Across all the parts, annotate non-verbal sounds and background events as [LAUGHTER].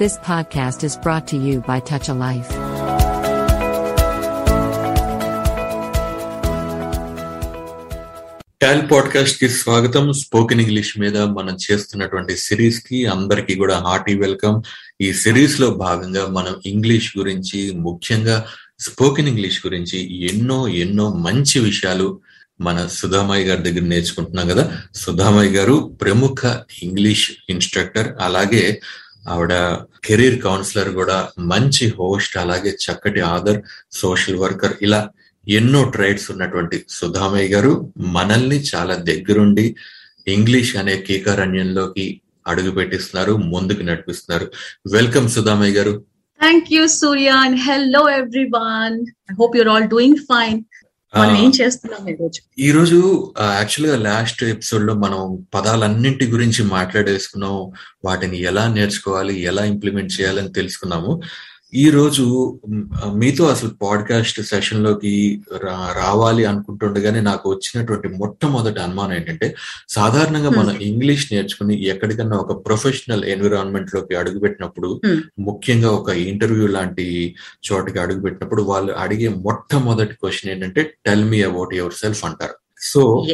This podcast is brought to you by Touch a Life. టాల్ పాడ్కాస్ట్కి స్వాగతం. Spoken English మీద మనం చేస్తున్నటువంటి సిరీస్కి అందరికి కూడా హార్టీ వెల్కమ్ ఈ సిరీస్లో భాగంగా మనం ఇంగ్లీష్ గురించి ముఖ్యంగా స్పోకెన్ ఇంగ్లీష్ గురించి ఎన్నో ఎన్నో మంచి విషయాలు మన సుధామయ్య గారి దగ్గర నేర్చుకుంటున్నాం కదా. సుధామయ్య గారు ప్రముఖ ఇంగ్లీష్ ఇన్స్ట్రక్టర్ అలాగే ఆవిడ కెరీర్ కౌన్సిలర్ కూడా మంచి హోస్ట్ అలాగే చక్కటి ఆదర్ సోషల్ వర్కర్ ఇలా ఎన్నో ట్రైడ్స్ ఉన్నటువంటి సుధామయ్య గారు మనల్ని చాలా దగ్గరుండి ఇంగ్లీష్ అనే కీకారణ్యంలోకి అడుగు పెట్టిస్తున్నారు ముందుకు నడిపిస్తున్నారు welcome Sudhamayya garu thank you Surya and every everyone. Hope hope all doing fine. మనం ఏం చేస్తున్నాం ఈరోజు ఈ రోజు యాక్చువల్గా లాస్ట్ ఎపిసోడ్లో మనం పదాలన్నింటి గురించి మాట్లాడేసుకున్నాం. వాటిని ఎలా నేర్చుకోవాలి ఎలా ఇంప్లిమెంట్ చేయాలని తెలుసుకున్నాము. ఈ రోజు మీతో అసలు పాడ్కాస్ట్ సెషన్లోకి రావాలి అనుకుంటుండగానే నాకు వచ్చినటువంటి మొట్టమొదటి అనుమానం ఏంటంటే సాధారణంగా మనం ఇంగ్లీష్ నేర్చుకుని ఎక్కడికన్నా ఒక ప్రొఫెషనల్ ఎన్విరాన్మెంట్లోకి అడుగుపెట్టినప్పుడు. ముఖ్యంగా ఒక ఇంటర్వ్యూ లాంటి చోటకి అడుగుపెట్టినప్పుడు వాళ్ళు అడిగే మొట్టమొదటి క్వశ్చన్ ఏంటంటే tell me about yourself అంటారు సో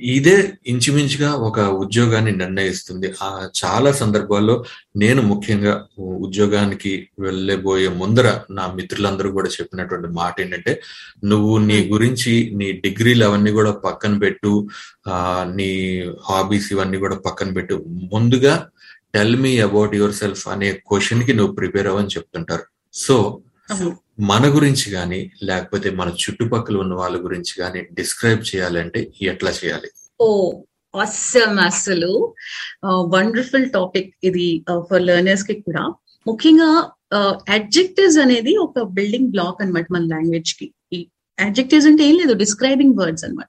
ఇదే ఇంచుమించుగా ఒక ఉద్యోగాన్ని నిర్ణయిస్తుంది. ఆ చాలా సందర్భాల్లో నేను ముఖ్యంగా ఉద్యోగానికి వెళ్ళబోయే ముందర నా మిత్రులందరూ కూడా చెప్పినటువంటి మాట ఏంటంటే నువ్వు నీ గురించి నీ డిగ్రీలు అవన్నీ కూడా పక్కన పెట్టు ఆ నీ హాబీస్ ఇవన్నీ కూడా పక్కన పెట్టు. ముందుగా tell me about yourself అనే క్వశ్చన్కి నువ్వు ప్రిపేర్ అవ్వని చెప్తుంటారు. సో మన గురించి కానీ లేకపోతే మన చుట్టుపక్కల ఉన్న వాళ్ళ గురించి కానీ డిస్క్రైబ్ చేయాలంటే ఎట్లా చేయాలి? ఓ అస్సమ్ అసలు వండర్ఫుల్ టాపిక్ ఇది ఫర్ లెర్నర్స్కి కూడా. ముఖ్యంగా అడ్జెక్టివ్స్ అనేది ఒక బిల్డింగ్ బ్లాక్ అన్నమాట మన లాంగ్వేజ్కి. అడ్జెక్టివ్స్ అంటే ఏం లేదు డిస్క్రైబింగ్ వర్డ్స్ అన్నమాట.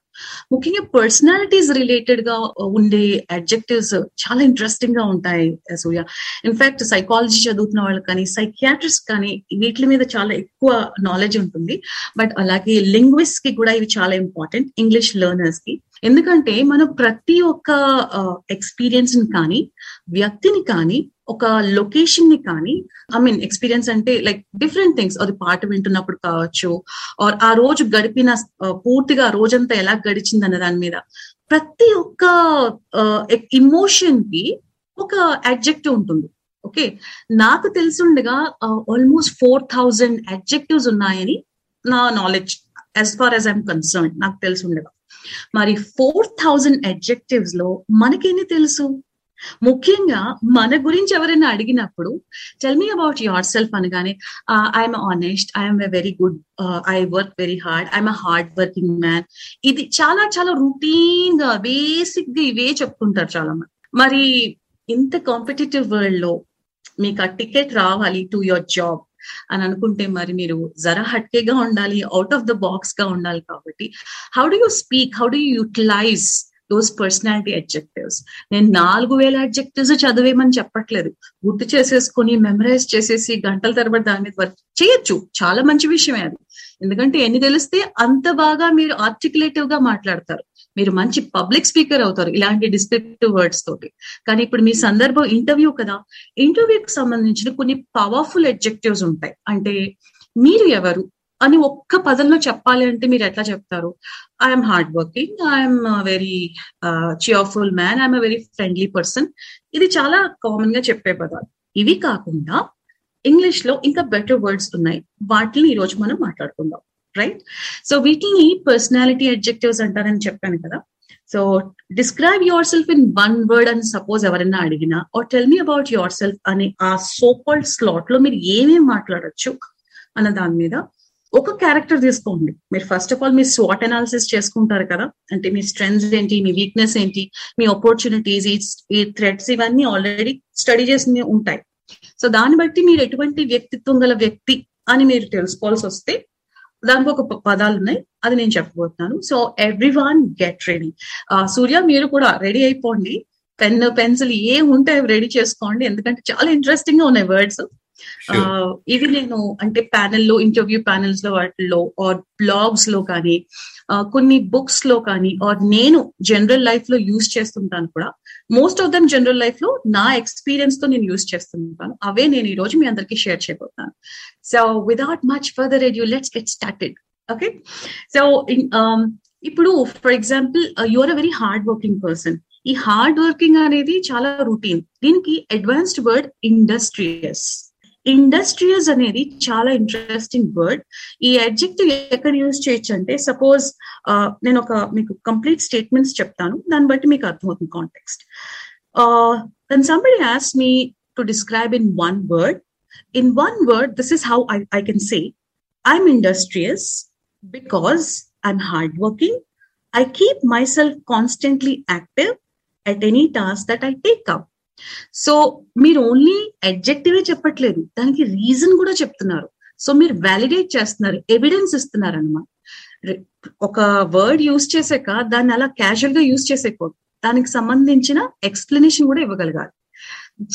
ముఖ్యంగా పర్సనాలిటీస్ రిలేటెడ్గా ఉండే అడ్జెక్టివ్స్ చాలా ఇంట్రెస్టింగ్గా ఉంటాయి సూర్య. ఇన్ఫాక్ట్ సైకాలజీ చదువుతున్న వాళ్ళు కానీ సైకియాట్రిస్ట్ కానీ వీటి మీద చాలా ఎక్కువ నాలెడ్జ్ ఉంటుంది. బట్ అలాగే లింగ్విస్ట్కి కూడా ఇవి చాలా ఇంపార్టెంట్ ఇంగ్లీష్ లెర్నర్స్కి. ఎందుకంటే మనం ప్రతి ఒక్క ఎక్స్పీరియన్స్ని కానీ వ్యక్తిని కానీ ఒక లొకేషన్ని కానీ ఐ మీన్ ఎక్స్పీరియన్స్ అంటే లైక్ డిఫరెంట్ థింగ్స్ అది పాట వింటున్నప్పుడు కావచ్చు ఆర్ ఆ రోజు గడిపిన పూర్తిగా ఆ రోజంతా ఎలా గడిచింది అన్న దాని మీద. ప్రతి ఒక్క ఇమోషన్కి ఒక అడ్జెక్టివ్ ఉంటుంది. ఓకే నాకు తెలిసిండగా ఆల్మోస్ట్ ఫోర్ థౌజండ్ అడ్జెక్టివ్స్ ఉన్నాయని నా knowledge as far as I'm concern నాకు తెలిసిండగా. మరి ఫోర్ థౌజండ్ అడ్జెక్టివ్స్లో మనకేంటి తెలుసు? ముఖ్యంగా మన గురించి ఎవరైనా అడిగినప్పుడు tell me about yourself అనగానే I'm honest I'm a very good I work very hard I'm a hard working man ఇది చాలా చాలా రూటీన్గా బేసిక్గా ఇవే చెప్పుకుంటారు చాలా మంది మరి ఇంత కాంపిటేటివ్ వరల్డ్లో మీకు ఆ టికెట్ రావాలి టు యువర్ జాబ్ అని అనుకుంటే మరి మీరు జరా హట్కేగా ఉండాలి అవుట్ ఆఫ్ ద బాక్స్గా ఉండాలి కాబట్టి how do you speak how do you utilize those personality adjectives నేను నాలుగు వేల అడ్జెక్టివ్స్ చదివేమని చెప్పట్లేదు. గుర్తు చేసేసుకొని మెమరైజ్ చేసేసి గంటల తరబడి దాని మీద వర్క్ చేయొచ్చు. చాలా మంచి విషయమే అది. ఎందుకంటే ఎన్ని తెలిస్తే అంత బాగా మీరు ఆర్టికులేటివ్గా మాట్లాడతారు. మీరు మంచి పబ్లిక్ స్పీకర్ అవుతారు ఇలాంటి డిస్క్రిప్టివ్ వర్డ్స్ తోటి. కానీ ఇప్పుడు మీ సందర్భం ఇంటర్వ్యూ కదా. ఇంటర్వ్యూకి సంబంధించిన కొన్ని పవర్ఫుల్ అడ్జెక్టివ్స్ ఉంటాయి. అంటే మీరు ఎవరు? అని ఒక్క పదంలో చెప్పాలి అంటే మీరు ఎట్లా చెప్తారు? I'm hard working I'm very cheerful man I'm very friendly person ఇది చాలా కామన్గా చెప్పే పదాలు. ఇవి కాకుండా ఇంగ్లీష్లో ఇంకా బెటర్ వర్డ్స్ ఉన్నాయి. వాటిని ఈ రోజు మనం మాట్లాడుకుందాం. రైట్ సో వీటిని పర్సనాలిటీ అడ్జెక్టివ్స్ అంటారని చెప్పాను కదా. So describe yourself in one word అని సపోజ్ ఎవరైనా అడిగినా or tell me about yourself అనే ఆ సోకాల్డ్ స్లాట్లో మీరు ఏమేమి మాట్లాడొచ్చు అన్న దాని మీద ఒక క్యారెక్టర్ తీసుకోండి. మీరు ఫస్ట్ ఆఫ్ ఆల్ మీ స్వాట్ అనాలిసిస్ చేసుకుంటారు కదా? అంటే మీ స్ట్రెంగ్స్ ఏంటి మీ వీక్నెస్ ఏంటి మీ ఆపర్చునిటీస్ ఈ థ్రెడ్స్ ఇవన్నీ ఆల్రెడీ స్టడీ చేసి ఉంటాయి. సో దాన్ని బట్టి మీరు ఎటువంటి వ్యక్తిత్వం గల వ్యక్తి అని మీరు తెలుసుకోవాల్సి వస్తే దానికి ఒక ప- పదాలు ఉన్నాయి. అది నేను చెప్పబోతున్నాను. So everyone get ready Surya మీరు కూడా రెడీ అయిపోండి. పెన్ పెన్సిల్ ఏ ఉంటే అవి రెడీ చేసుకోండి. ఎందుకంటే చాలా ఇంట్రెస్టింగ్గా ఉన్నాయి వర్డ్స్ ఇవి నేను అంటే ప్యానెల్లో ఇంటర్వ్యూ ప్యానెల్స్లో వాటిల్లో ఆర్ బ్లాగ్స్లో కానీ కొన్ని బుక్స్లో కానీ ఆర్ నేను జనరల్ లైఫ్లో యూజ్ చేస్తుంటాను కూడా. మోస్ట్ ఆఫ్ దమ్ జనరల్ లైఫ్లో నా ఎక్స్పీరియన్స్తో నేను యూజ్ చేస్తుంటాను. అవే నేను ఈ రోజు మీ అందరికి share చేయబోతాను so without much further adieu let's get started okay so ఇప్పుడు for example you are a very hard working person ఈ హార్డ్ వర్కింగ్ అనేది చాలా రూటీన్ దీనికి అడ్వాన్స్డ్ వర్డ్ ఇండస్ట్రియస్ ఇండస్ట్రియస్ అనేది చాలా ఇంట్రెస్టింగ్ వర్డ్ ఈ అడ్జెక్టివ్ ఎక్కడ యూజ్ చేయొచ్చు అంటే సపోజ్ నేను ఒక మీకు కంప్లీట్ స్టేట్మెంట్స్ చెప్తాను. దాన్ని బట్టి మీకు అర్థమవుతుంది context then somebody as me to describe in one word in one word this is how I I can say I'm industrious because I'm hard working I keep myself constantly active at any task that I take up. So మీరు only అడ్జెక్టివే చెప్పట్లేదు. దానికి reason కూడా చెప్తున్నారు. So మీరు validate చేస్తున్నారు evidence ఇస్తున్నారు అనమాట ఒక వర్డ్ యూజ్ చేసాక దాన్ని అలా క్యాజువల్గా యూజ్ చేసేకూడదు దానికి సంబంధించిన ఎక్స్ప్లెనేషన్ కూడా ఇవ్వగలగాలి.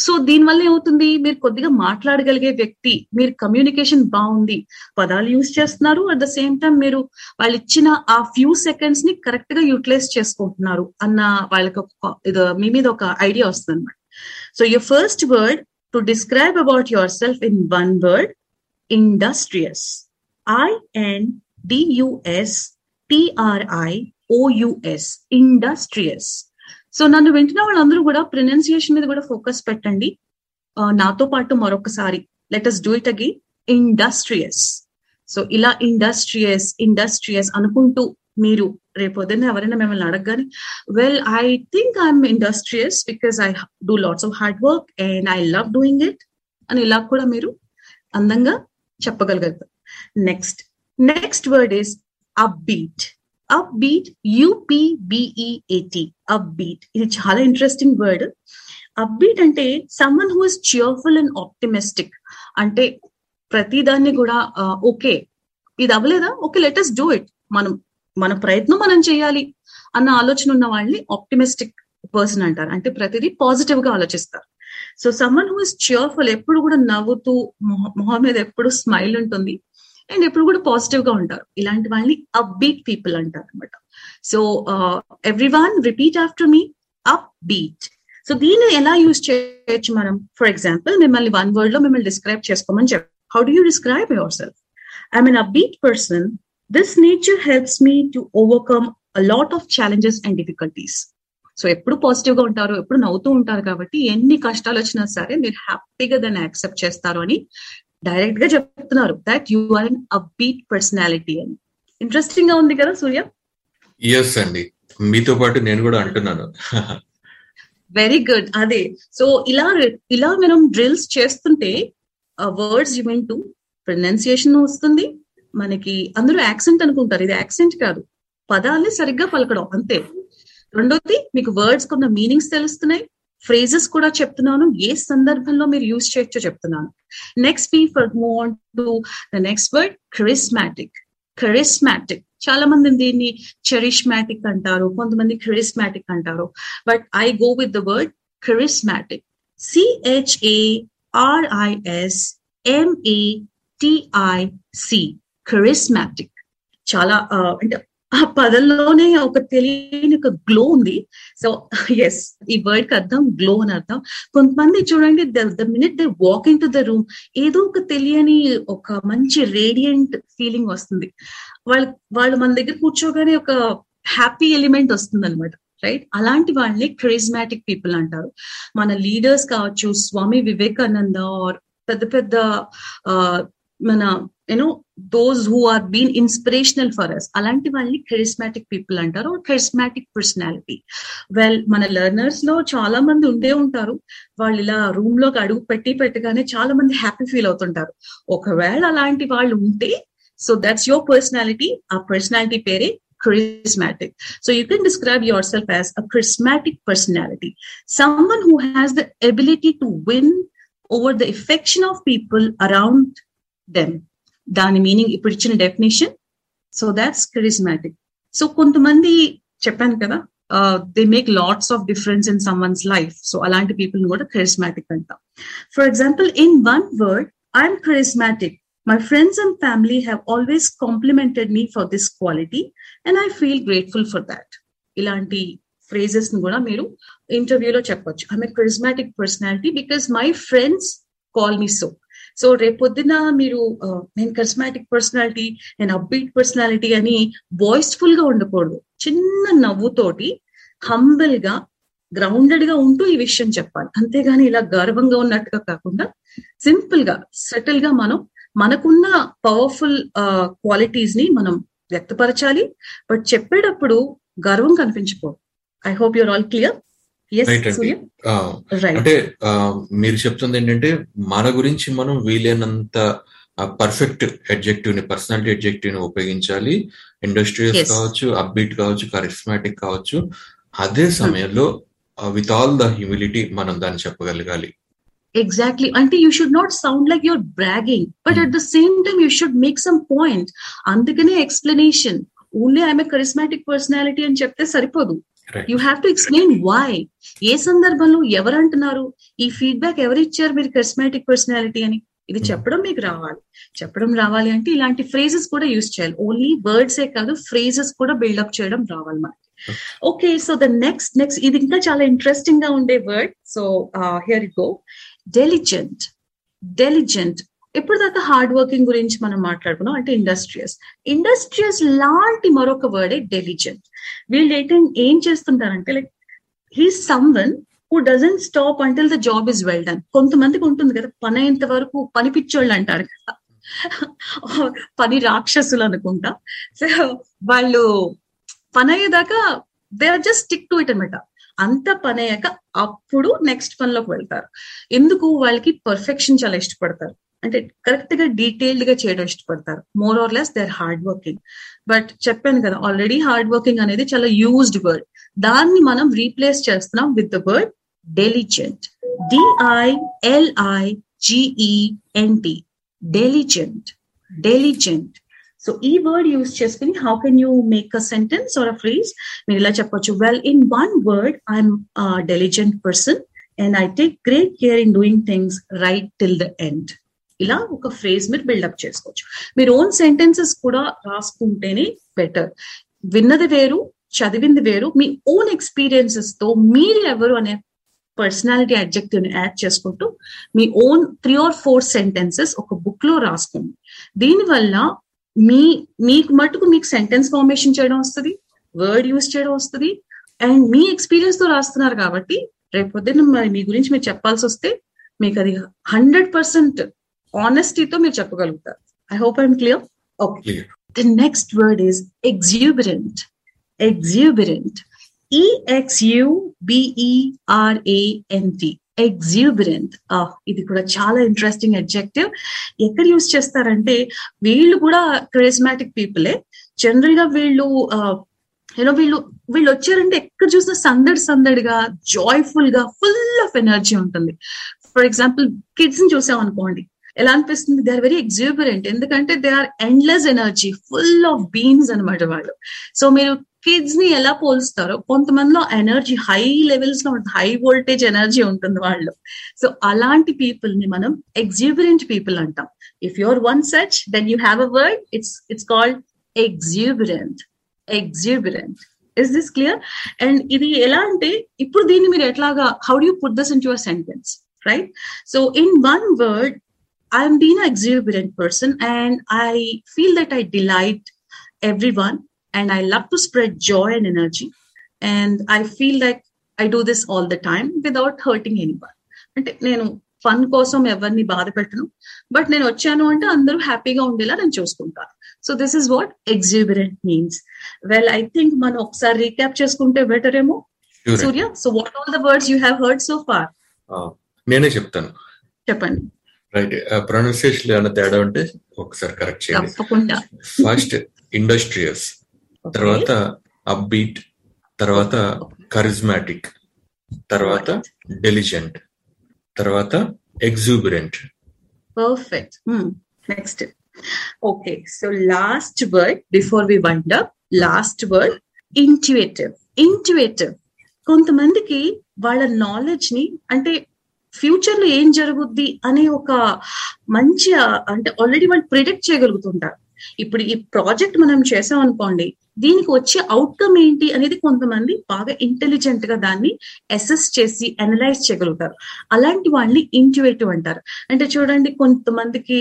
సో దీనివల్ల ఏమవుతుంది? మీరు కొద్దిగా మాట్లాడగలిగే వ్యక్తి మీరు కమ్యూనికేషన్ బాగుంది పదాలు యూజ్ చేస్తున్నారు అట్ ద సేమ్ టైం మీరు వాళ్ళు ఇచ్చిన ఆ ఫ్యూ సెకండ్స్ని కరెక్ట్గా యూటిలైజ్ చేసుకుంటున్నారు అన్న వాళ్ళకి ఒక మీ మీద ఒక ఐడియా వస్తుంది అనమాట so yourself first word word, industrious. I yourself U one T R I O U S, industrious. So నన్ను వింటున్న వాళ్ళందరూ కూడా ప్రొనౌన్సియేషన్ మీద కూడా ఫోకస్ పెట్టండి నాతో పాటు మరొకసారి let us do it again industrious so ఇలా ఇండస్ట్రియస్ ఇండస్ట్రియస్ అనుకుంటూ మీరు రేపు పొద్దున్న ఎవరైనా మిమ్మల్ని అడగగానే well I think I'm industrious because I do lots of hard work and I love doing it అని ఇలా కూడా మీరు అందంగా చెప్పగలుగుతారు next next word is upbeat upbeat upbeat ఇది చాలా ఇంట్రెస్టింగ్ వర్డ్ అప్ బీట్ అంటే someone who is cheerful and optimistic అంటే ప్రతిదాన్ని కూడా ఓకే ఇది అవ్వలేదా? ఓకే లెటస్ డూ ఇట్ మనం మన ప్రయత్నం మనం చేయాలి అన్న ఆలోచన ఉన్న వాళ్ళని ఆప్టిమిస్టిక్ పర్సన్ అంటారు. అంటే ప్రతిదీ పాజిటివ్గా ఆలోచిస్తారు. So someone who is cheerful ఎప్పుడు కూడా నవ్వుతూ మొహం మీద ఎప్పుడు స్మైల్ ఉంటుంది. అండ్ ఎప్పుడు కూడా పాజిటివ్గా ఉంటారు. ఇలాంటి వాళ్ళని అప్బీట్ పీపుల్ అంటారు అనమాట so everyone repeat after me upbeat so దీన్ని ఎలా యూజ్ చేయొచ్చు మనం? ఫర్ ఎగ్జాంపుల్ మిమ్మల్ని వన్ వర్డ్లో మిమ్మల్ని డిస్క్రైబ్ చేసుకోమని చెప్పి how do you describe yourself I mean upbeat person this nature helps me to overcome a lot of challenges and difficulties so ఎప్పుడు పాజిటివ్గా ఉంటారు ఎప్పుడు నవ్వుతూ ఉంటారు కాబట్టి ఎన్ని కష్టాలు వచ్చినా సరే మీరు హ్యాపీగా దాన్ని యాక్సెప్ట్ చేస్తారు అని డైరెక్ట్గా చెప్తున్నారు that you are an upbeat personality అని. ఇంట్రెస్టింగ్గా ఉంది కదా సూర్య? ఎస్ అండి. మీతో పాటు నేను కూడా అంటున్నాను. వెరీ గుడ్ అదే. సో ఇలా ఇలా మనం డ్రిల్స్ చేస్తుంటే వర్డ్స్ టు ప్రొనౌన్సియేషన్ వస్తుంది మనకి అందరూ యాక్సెంట్ అనుకుంటారు. ఇది యాక్సెంట్ కాదు. పదాలని సరిగ్గా పలకడం అంతే. రెండోది మీకు వర్డ్స్ కొన్న మీనింగ్స్ తెలుస్తున్నాయి. ఫ్రేజెస్ కూడా చెప్తున్నాను. ఏ సందర్భంలో మీరు యూజ్ చేయొచ్చో చెప్తున్నాను. Next we for move on to the next word charismatic charismatic చాలా మంది దీన్ని చెరిష్మాటిక్ అంటారు. కొంతమంది క్రిస్మాటిక్ అంటారు. But I go with the word charismatic C H A R I S M A T I C charismatic చాలా అంటే ఆ పదంలోనే ఒక తెలియని ఒక గ్లో ఉంది. సో ఎస్ ఈ వర్డ్కి అర్థం గ్లో అని అర్థం. కొంతమంది చూడండి the minute they walk into the room ఏదో ఒక తెలియని ఒక మంచి రేడియంట్ ఫీలింగ్ వస్తుంది. వాళ్ళు వాళ్ళు మన దగ్గర కూర్చోగానే ఒక హ్యాపీ ఎలిమెంట్ వస్తుంది అనమాట రైట్ అలాంటి వాళ్ళని క్రిజ్మాటిక్ పీపుల్ అంటారు. మన లీడర్స్ కావచ్చు స్వామి వివేకానంద ఆర్ పెద్ద పెద్ద మన you know those who are been inspirational for us అలాంటి వాళ్ళని క్రిస్మాటిక్ పీపుల్ అంటారు క్రిస్మాటిక్ పర్సనాలిటీ వెల్ మన లెర్నర్స్లో చాలా మంది ఉండే ఉంటారు. వాళ్ళు ఇలా రూమ్లోకి అడుగు పెట్టి పెట్టగానే చాలా మంది హ్యాపీ ఫీల్ అవుతుంటారు. ఒకవేళ అలాంటి వాళ్ళు ఉంటే సో దట్స్ యువర్ పర్సనాలిటీ ఆ పర్సనాలిటీ పేరే charismatic. So you can describe yourself as a charismatic personality, someone who has the ability to win over the affection of people around them. దాని meaning ఇప్పుడు ఇచ్చిన definition so that's charismatic so కొంతమంది చెప్పాను కదా they make lots of difference in someone's life so అలాంటి people కూడా charismatic అంటాం. For example in one word I'm charismatic my friends and family have always complimented me for this quality and I feel grateful for that ఇలాంటి ఫ్రేజెస్ని కూడా మీరు ఇంటర్వ్యూలో చెప్పొచ్చు. I charismatic personality because my friends call me so so రేపొద్దున మీరు నేను charismatic personality నేను అబ్బీట్ పర్సనాలిటీ అని వాయిస్ఫుల్గా ఉండకూడదు. చిన్న నవ్వుతోటి హంబల్గా గ్రౌండెడ్గా ఉంటూ ఈ విషయం చెప్పాలి. అంతేగాని ఇలా గర్వంగా ఉన్నట్టుగా కాకుండా సింపుల్గా సెటిల్గా మనం మనకున్న పవర్ఫుల్ క్వాలిటీస్ని మనం వ్యక్తపరచాలి. బట్ చెప్పేటప్పుడు గర్వం కనిపించుకో I hope you're all clear అంటే మీరు చెప్తుంది ఏంటంటే మన గురించి మనం వీలైనంత పర్ఫెక్ట్ అడ్జెక్టివ్ని పర్సనాలిటీ అడ్జెక్టివ్ని ఉపయోగించాలి ఇండస్ట్రియస్ కావచ్చు అప్బీట్ కావచ్చు కరిస్మాటిక్ కావచ్చు. అదే సమయంలో విత్ ఆల్ ద హ్యూమిలిటీ మనం దాన్ని చెప్పగలగాలి. ఎగ్జాక్ట్లీ అంటే you should not sound like you're bragging but at the same time you should make some point అందుకనే explanation only I'm charismatic personality అని చెప్తే సరిపోదు. You have to explain why ఏ సందర్భంలో ఎవరు అంటున్నారు ఈ ఫీడ్బ్యాక్ ఎవరు ఇచ్చారు మీరు కరిస్మాటిక్ పర్సనాలిటీ అని? ఇది చెప్పడం మీకు రావాలి. చెప్పడం రావాలి అంటే ఇలాంటి ఫ్రేజెస్ కూడా యూజ్ చేయాలి. ఓన్లీ వర్డ్స్ ఏ కాదు ఫ్రేజెస్ కూడా బిల్డప్ చేయడం రావాలి మనకి. Okay so the next next ఇది ఇంకా చాలా ఇంట్రెస్టింగ్గా ఉండే word so here it go diligent diligent ఇప్పుడు దాకా హార్డ్ వర్కింగ్ గురించి మనం మాట్లాడుకున్నాం? అంటే ఇండస్ట్రియస్ ఇండస్ట్రియస్ లాంటి మరొక వర్డే డెలిజెంట్ వీళ్ళు ఏంటి ఏం చేస్తుంటారంటే like he someone who doesn't stop until the job is well done కొంతమందికి ఉంటుంది కదా పని అయ్యేంత వరకు పని పిచ్చోళ్ళు అంటారు కదా. [LAUGHS] పని రాక్షసులు అనుకుంటా. సో వాళ్ళు పని అయ్యేదాకా they are just stick to it అనమాట అంత పని అయ్యాక అప్పుడు నెక్స్ట్ పనిలోకి వెళ్తారు. ఎందుకు? వాళ్ళకి పర్ఫెక్షన్ చాలా ఇష్టపడతారు. అంటే కరెక్ట్గా డీటెయిల్డ్గా చేయడం ఇష్టపడతారు. More or less they are hard working but చెప్పాను కదా ఆల్రెడీ హార్డ్ వర్కింగ్ అనేది చాలా యూజ్డ్ వర్డ్ దాన్ని మనం రీప్లేస్ చేస్తున్నాం with the word diligent D I L I G E N T diligent diligent so ఈ వర్డ్ యూజ్ చేసుకుని how can you make a sentence or a phrase మీరు ఇలా చెప్పొచ్చు. Well in one word I'm diligent person and I take great care in doing things right till the end ఇలా ఒక phrase మీరు buildup చేసుకోవచ్చు. మీరు own sentences కూడా రాసుకుంటేనే better విన్నది వేరు చదివింది వేరు మీ ఓన్ ఎక్స్పీరియన్సెస్తో మీరు ఎవరు అనే పర్సనాలిటీ అడ్జెక్టివ్ని యాడ్ చేసుకుంటూ మీ own three or four sentences ఒక బుక్లో రాసుకోండి. దీనివల్ల మీ మీకు మటుకు మీకు సెంటెన్స్ ఫార్మేషన్ చేయడం వస్తుంది వర్డ్ యూజ్ చేయడం వస్తుంది అండ్ మీ ఎక్స్పీరియన్స్తో రాస్తున్నారు కాబట్టి రేపు పొద్దున్న మరి మీ గురించి మీరు చెప్పాల్సి వస్తే మీకు అది హండ్రెడ్ పర్సెంట్ ఆనెస్టీతో మీరు చెప్పగలుగుతారు. I hope I'm clear okay the next word is exuberant exuberant E X U B E R A N T exuberant ఇది కూడా చాలా ఇంట్రెస్టింగ్ అబ్జెక్టివ్ ఎక్కడ యూస్ చేస్తారంటే వీళ్ళు కూడా క్రేస్మాటిక్ పీపులే జనరల్గా వీళ్ళు యూనో వీళ్ళు వీళ్ళు వచ్చారంటే ఎక్కడ చూసినా సందడి సందడిగా జాయ్ఫుల్గా ఫుల్ ఆఫ్ ఎనర్జీ ఉంటుంది. ఫర్ ఎగ్జాంపుల్ కిడ్స్ని చూసాం అనుకోండి ఎలా అనిపిస్తుంది? దే ఆర్ వెరీ ఎగ్జూబరెంట్ ఎందుకంటే they are endless energy full of beams అనమాట వాళ్ళు. సో మీరు కిడ్స్ని ఎలా పోలుస్తారో కొంతమందిలో ఎనర్జీ హై లెవెల్స్లో హై వోల్టేజ్ ఎనర్జీ ఉంటుంది వాళ్ళు. సో అలాంటి పీపుల్ని మనం ఎగ్జూబరెంట్ పీపుల్ అంటాం. If your one such then you have a word it's it's called exuberant exuberant is this clear and ఇది ఎలా అంటే ఇప్పుడు దీన్ని మీరు ఎట్లాగా how do put this in your sentence right so in one word I'm being an exuberant person and I feel that I delight everyone and I love to spread joy and energy. And I feel like I do this all the time without hurting anyone. అంటే నేను fun కోసం ఎవరిని బాధ పెట్టను but నేను వచ్చాను అంటే అందరూ హ్యాపీగా ఉండేలా నేను చూసుకుంటాను so this is what exuberant means well I think మనం ఒకసారి రీక్యాప్ చేసుకుంటే బెటర్ ఏమో Surya so what all the words you have heard so far నేనే చెప్తాను చెప్పండి రైట్ ప్రొనౌన్సియేషన్ ఏమైనా తేడా ఉంటే ఒకసారి కరెక్ట్ చేయండి. తప్పకుండా. ఫస్ట్ ఇండస్ట్రియస్ తర్వాత అబ్బీట్ తర్వాత కరిజ్మాటిక్ తర్వాత డెలిజెంట్ తర్వాత exuberant perfect next okay so last word before we wind up last word intuitive intuitive కొంతమందికి వాళ్ళ నాలెడ్జ్ని అంటే ఫ్యూచర్లో ఏం జరుగుద్ది అనే ఒక మంచి అంటే ఆల్రెడీ వాళ్ళు ప్రిడిక్ట్ చేయగలుగుతుంటారు. ఇప్పుడు ఈ ప్రాజెక్ట్ మనం చేసాం అనుకోండి దీనికి వచ్చే అవుట్కమ్ ఏంటి అనేది కొంతమంది బాగా ఇంటెలిజెంట్గా దాన్ని అసెస్ చేసి అనలైజ్ చేయగలుగుతారు. అలాంటి వాళ్ళని ఇంట్యువేటివ్ అంటారు. అంటే చూడండి కొంతమందికి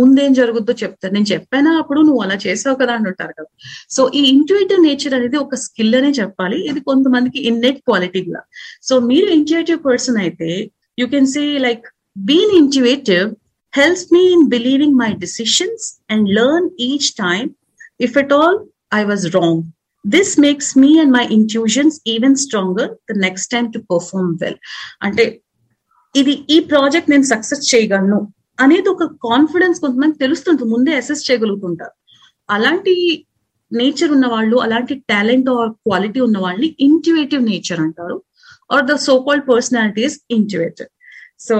ముందేం జరుగుద్దో చెప్తారు. నేను చెప్పానా? అప్పుడు నువ్వు అలా చేసావు కదా అని ఉంటారు కదా. సో ఈ ఇంట్యువేటివ్ నేచర్ అనేది ఒక స్కిల్ అనే చెప్పాలి. ఇది కొంతమందికి ఇన్నెట్ క్వాలిటీ కూడా సో మీరు ఇంట్యువేటివ్ పర్సన్ అయితే you can say like being intuitive helps me in believing my decisions and learn each time if at all I was wrong. This makes me and my intuitions even stronger the next time to perform well. అంటే ఇది ఈ project నేను success చేయగలను అనేది ఒక confidence కొంతమంది తెలుస్తుంటుంది ముందే assess చేయగలుగుతుంటారు అలాంటి నేచర్ ఉన్న వాళ్ళు అలాంటి టాలెంట్ ఆర్ క్వాలిటీ ఉన్న వాళ్ళని ఇంట్యువేటివ్ నేచర్ అంటారు or the so called personality is intuitive so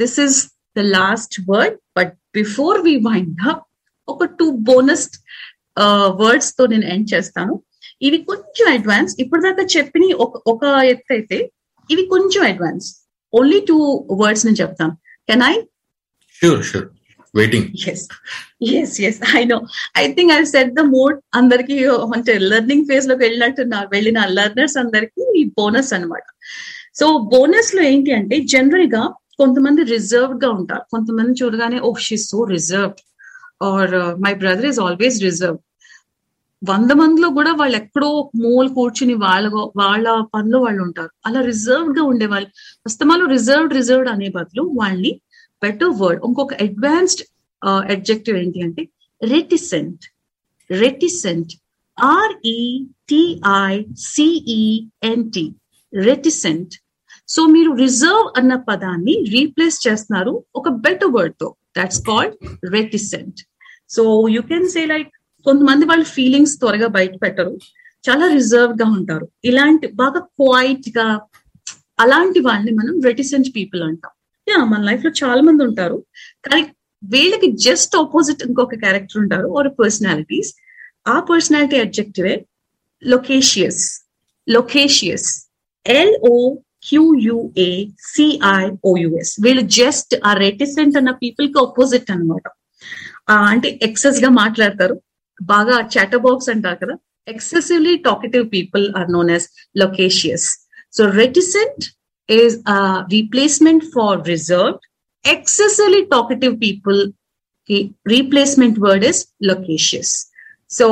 this is the last word but before we wind up ఒక టూ బోనస్ వర్డ్స్తో నేను ఎండ్ చేస్తాను. ఇవి కొంచెం అడ్వాన్స్ ఇప్పుడు దాకా చెప్పిన ఒక ఒక ఎత్తు అయితే ఇవి కొంచెం అడ్వాన్స్ ఓన్లీ టూ వర్డ్స్ నేను చెప్తాను. Can I sure sure waiting yes yes yes I know I think I set the mode అందరికి అంటే లెర్నింగ్ ఫేజ్లోకి వెళ్ళినట్టు వెళ్ళిన లెర్నర్స్ అందరికి ఈ బోనస్ అనమాట సో బోనస్లో ఏంటి అంటే జనరల్గా కొంతమంది రిజర్వ్డ్గా ఉంటారు. కొంతమంది చూడగానే ఓ she so reserved or my brother is always reserve వంద మందిలో కూడా వాళ్ళు ఎక్కడో మూలు కూర్చుని వాళ్ళ వాళ్ళ పనిలో వాళ్ళు ఉంటారు. అలా రిజర్వ్డ్గా ఉండేవాళ్ళు. అస్తమాలు రిజర్వ్డ్ రిజర్వ్డ్ అనే బదులు వాళ్ళని బెటర్ వర్డ్ ఇంకొక అడ్వాన్స్డ్ అడ్జెక్టివ్ uh, ఏంటి అంటే రెటిసెంట్ రెటిసెంట్ ఆర్ఈటిఐసిఈఎన్టి రెటిసెంట్ సో మీరు రిజర్వ్ అన్న పదాన్ని రీప్లేస్ చేస్తున్నారు ఒక better వర్డ్తో. That's called reticent so you can say like కొంతమంది వాళ్ళ ఫీలింగ్స్ త్వరగా బయట పెట్టరు. చాలా రిజర్వ్గా ఉంటారు. ఇలాంటి బాగా క్వైట్గా అలాంటి వాళ్ళని మనం రెటిసెంట్ పీపుల్ అంటాం. యా మన లైఫ్లో చాలా మంది ఉంటారు. కానీ వీళ్ళకి జస్ట్ ఆపోజిట్ ఇంకొక క్యారెక్టర్ ఉంటారు. ఒక పర్సనాలిటీస్ ఆ పర్సనాలిటీ అడ్జెక్టివే loquacious loquacious L O Q U A C I O U S వీళ్ళు జస్ట్ ఆ రెటిసెంట్ అన్న పీపుల్కి ఆపోజిట్ అనమాట అంటే ఎక్సెస్గా మాట్లాడతారు. బాగా చాటర్ బాక్స్ అంటారు కదా. Excessively talkative people are known as loquacious so reticent is replacement for reserve excessively talkative పీపుల్కి replacement word is loquacious so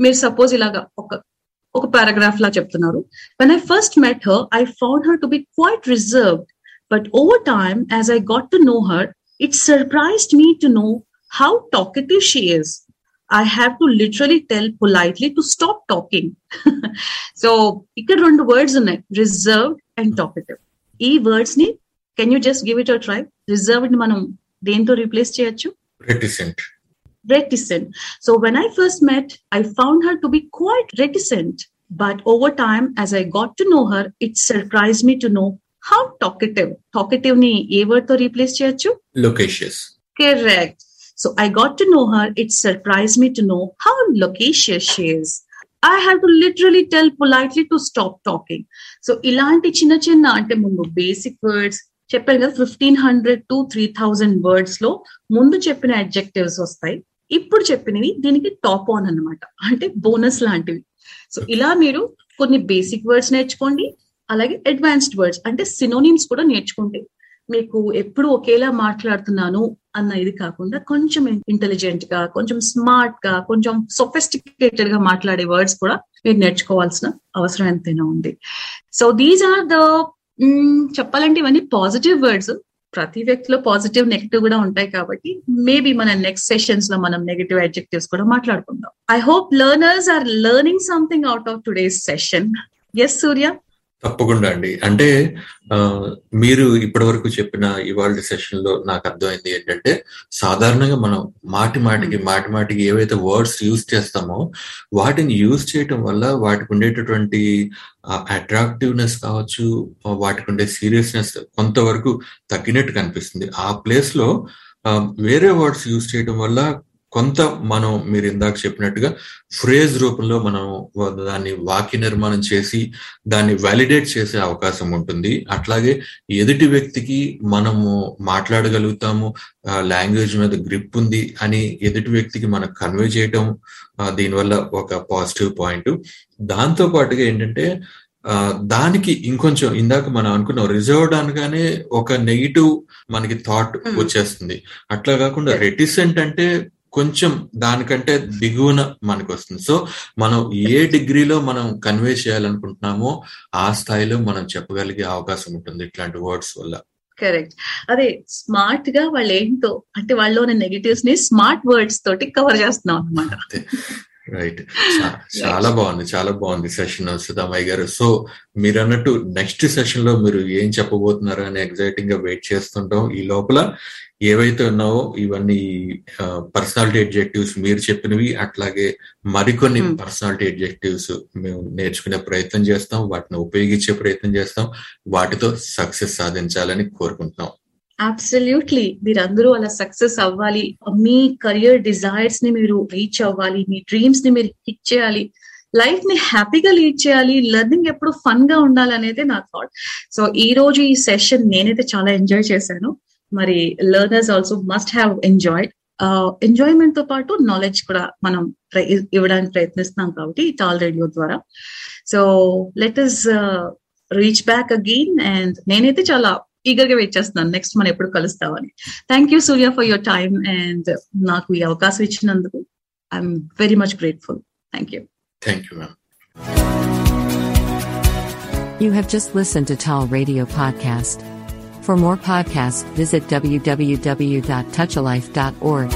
మీరు సపోజ్ ఇలాగా ఒక ఒక పారాగ్రాఫ్ లా చెప్తున్నారు. When I first met her I found her to be quite reserved but over time as I got to know her it surprised me to know how talkative she is I have to literally tell politely to stop talking so ఇక్కడ రెండు words ఉన్నాయి reserved and talkative ఈ words ని can you just give it a try reserved మనం దేంతో replace చేయొచ్చు reticent reticent. So when I first met, I found her to be quite reticent. But over time, as I got to know her, it surprised me to know how talkative. Talkative ni A word తో replace చేయొచ్చు? లొకేషియస్ Correct. So I got to know her. It surprised me to know how loquacious she is. I have to literally tell politely to stop talking so ఇలాంటి చిన్న చిన్న అంటే ముందు basic words చెప్పాను కదా fifteen hundred to three thousand వర్డ్స్లో ముందు చెప్పిన adjectives వస్తాయి. ఇప్పుడు చెప్పినవి దీనికి టాప్ ఆన్ అన్నమాట. అంటే బోనస్ లాంటివి. సో ఇలా మీరు కొన్ని బేసిక్ వర్డ్స్ నేర్చుకోండి అలాగే అడ్వాన్స్డ్ వర్డ్స్ అంటే సినోనిమ్స్ కూడా నేర్చుకోండి. మీకు ఎప్పుడు ఒకేలా మాట్లాడుతున్నాను అన్న ఇది కాకుండా కొంచెం ఇంటెలిజెంట్గా కొంచెం స్మార్ట్గా కొంచెం సొఫిస్టికేటెడ్గా మాట్లాడే వర్డ్స్ కూడా మీరు నేర్చుకోవాల్సిన అవసరం ఎంతైనా ఉంది. సో దీస్ ఆర్ ద చెప్పాలంటే ఇవన్నీ పాజిటివ్ వర్డ్స్ ప్రతి వ్యక్తిలో పాజిటివ్ నెగిటివ్ కూడా ఉంటాయి కాబట్టి మేబీ మన నెక్స్ట్ సెషన్స్లో మనం నెగిటివ్ అడ్జెక్టివ్స్ కూడా మాట్లాడుకుందాం. I hope learners are learning something out of today's session yes Surya తప్పకుండా అండి. అంటే మీరు ఇప్పటి వరకు చెప్పిన ఇవాళ సెషన్లో నాకు అర్థమైంది ఏంటంటే సాధారణంగా మనం మాటి మాటికి మాటి మాటికి ఏవైతే వర్డ్స్ యూజ్ చేస్తామో వాటిని యూజ్ చేయటం వల్ల వాటికి ఉండేటటువంటి అట్రాక్టివ్నెస్ కావచ్చు వాటికి ఉండే సీరియస్నెస్ కొంతవరకు తగ్గినట్టు కనిపిస్తుంది. ఆ ప్లేస్లో వేరే వర్డ్స్ యూజ్ చేయడం వల్ల కొంత మనం మీరు ఇందాక చెప్పినట్టుగా ఫ్రేజ్ రూపంలో మనం దాన్ని వాక్య నిర్మాణం చేసి దాన్ని వ్యాలిడేట్ చేసే అవకాశం ఉంటుంది. అట్లాగే ఎదుటి వ్యక్తికి మనము మాట్లాడగలుగుతాము లాంగ్వేజ్ మీద గ్రిప్ ఉంది అని ఎదుటి వ్యక్తికి మనం కన్వే చేయటం దీనివల్ల ఒక పాజిటివ్ పాయింట్ దాంతో పాటుగా ఏంటంటే దానికి ఇంకొంచెం ఇందాక మనం అనుకున్నాం రిజర్వ్డ్ అనగానే ఒక నెగిటివ్ మనకి థాట్ వచ్చేస్తుంది. అట్లా కాకుండా రెటిసెంట్ అంటే కొంచెం దానికంటే దిగువన మనకు వస్తుంది సో మనం ఏ డిగ్రీలో మనం కన్వే చేయాలనుకుంటున్నామో ఆ స్థాయిలో మనం చెప్పగలిగే అవకాశం ఉంటుంది ఇట్లాంటి వర్డ్స్ వల్ల. కరెక్ట్. అదే స్మార్ట్గా వాళ్ళు ఏంటో అంటే వాళ్ళలోని నెగిటివ్స్ని స్మార్ట్ వర్డ్స్ తోటి కవర్ చేస్తున్నాం అనమాట రైట్ చాలా బాగుంది చాలా బాగుంది సెషన్ సుధామయ్య గారు. సో మీరు అన్నట్టు నెక్స్ట్ సెషన్లో మీరు ఏం చెప్పబోతున్నారు అని ఎగ్జైటింగ్గా వెయిట్ చేస్తుంటాం. ఈ లోపల ఏవైతే ఉన్నావో ఇవన్నీ పర్సనాలిటీ ఎడ్జెక్టివ్స్ మీరు చెప్పినవి అట్లాగే మరికొన్ని పర్సనాలిటీ ఎడ్జెక్టివ్స్ మేము నేర్చుకునే ప్రయత్నం చేస్తాం వాటిని ఉపయోగించే ప్రయత్నం చేస్తాం వాటితో సక్సెస్ సాధించాలని కోరుకుంటున్నాం. అబ్సల్యూట్లీ మీరందరూ అలా సక్సెస్ అవ్వాలి. మీ కెరియర్ డిజైర్స్ని మీరు రీచ్ అవ్వాలి. మీ డ్రీమ్స్ని మీరు హిట్ చేయాలి. లైఫ్ని హ్యాపీగా లీడ్ చేయాలి. లెర్నింగ్ ఎప్పుడు ఫన్గా ఉండాలి అనేది నా థాట్ సో ఈ రోజు ఈ సెషన్ నేనైతే చాలా ఎంజాయ్ చేశాను. మరి learners also must have enjoyed ఎంజాయ్మెంట్తో పాటు నాలెడ్జ్ కూడా మనం ఇవ్వడానికి ప్రయత్నిస్తున్నాం కాబట్టి టాల్ రేడియో ద్వారా. So let us reach back again and నేనైతే చాలా ఈగర్గా వెయిట్ చేస్తున్నాను. నెక్స్ట్ మనం ఎప్పుడు కలుస్తామని. Thank you Surya for your time and నాకు ఈ అవకాశం ఇచ్చినందుకు I'm very much grateful thank you thank you ma'am You have just listened to Tall Radio Podcast. For more podcasts, visit www.touchalife.org.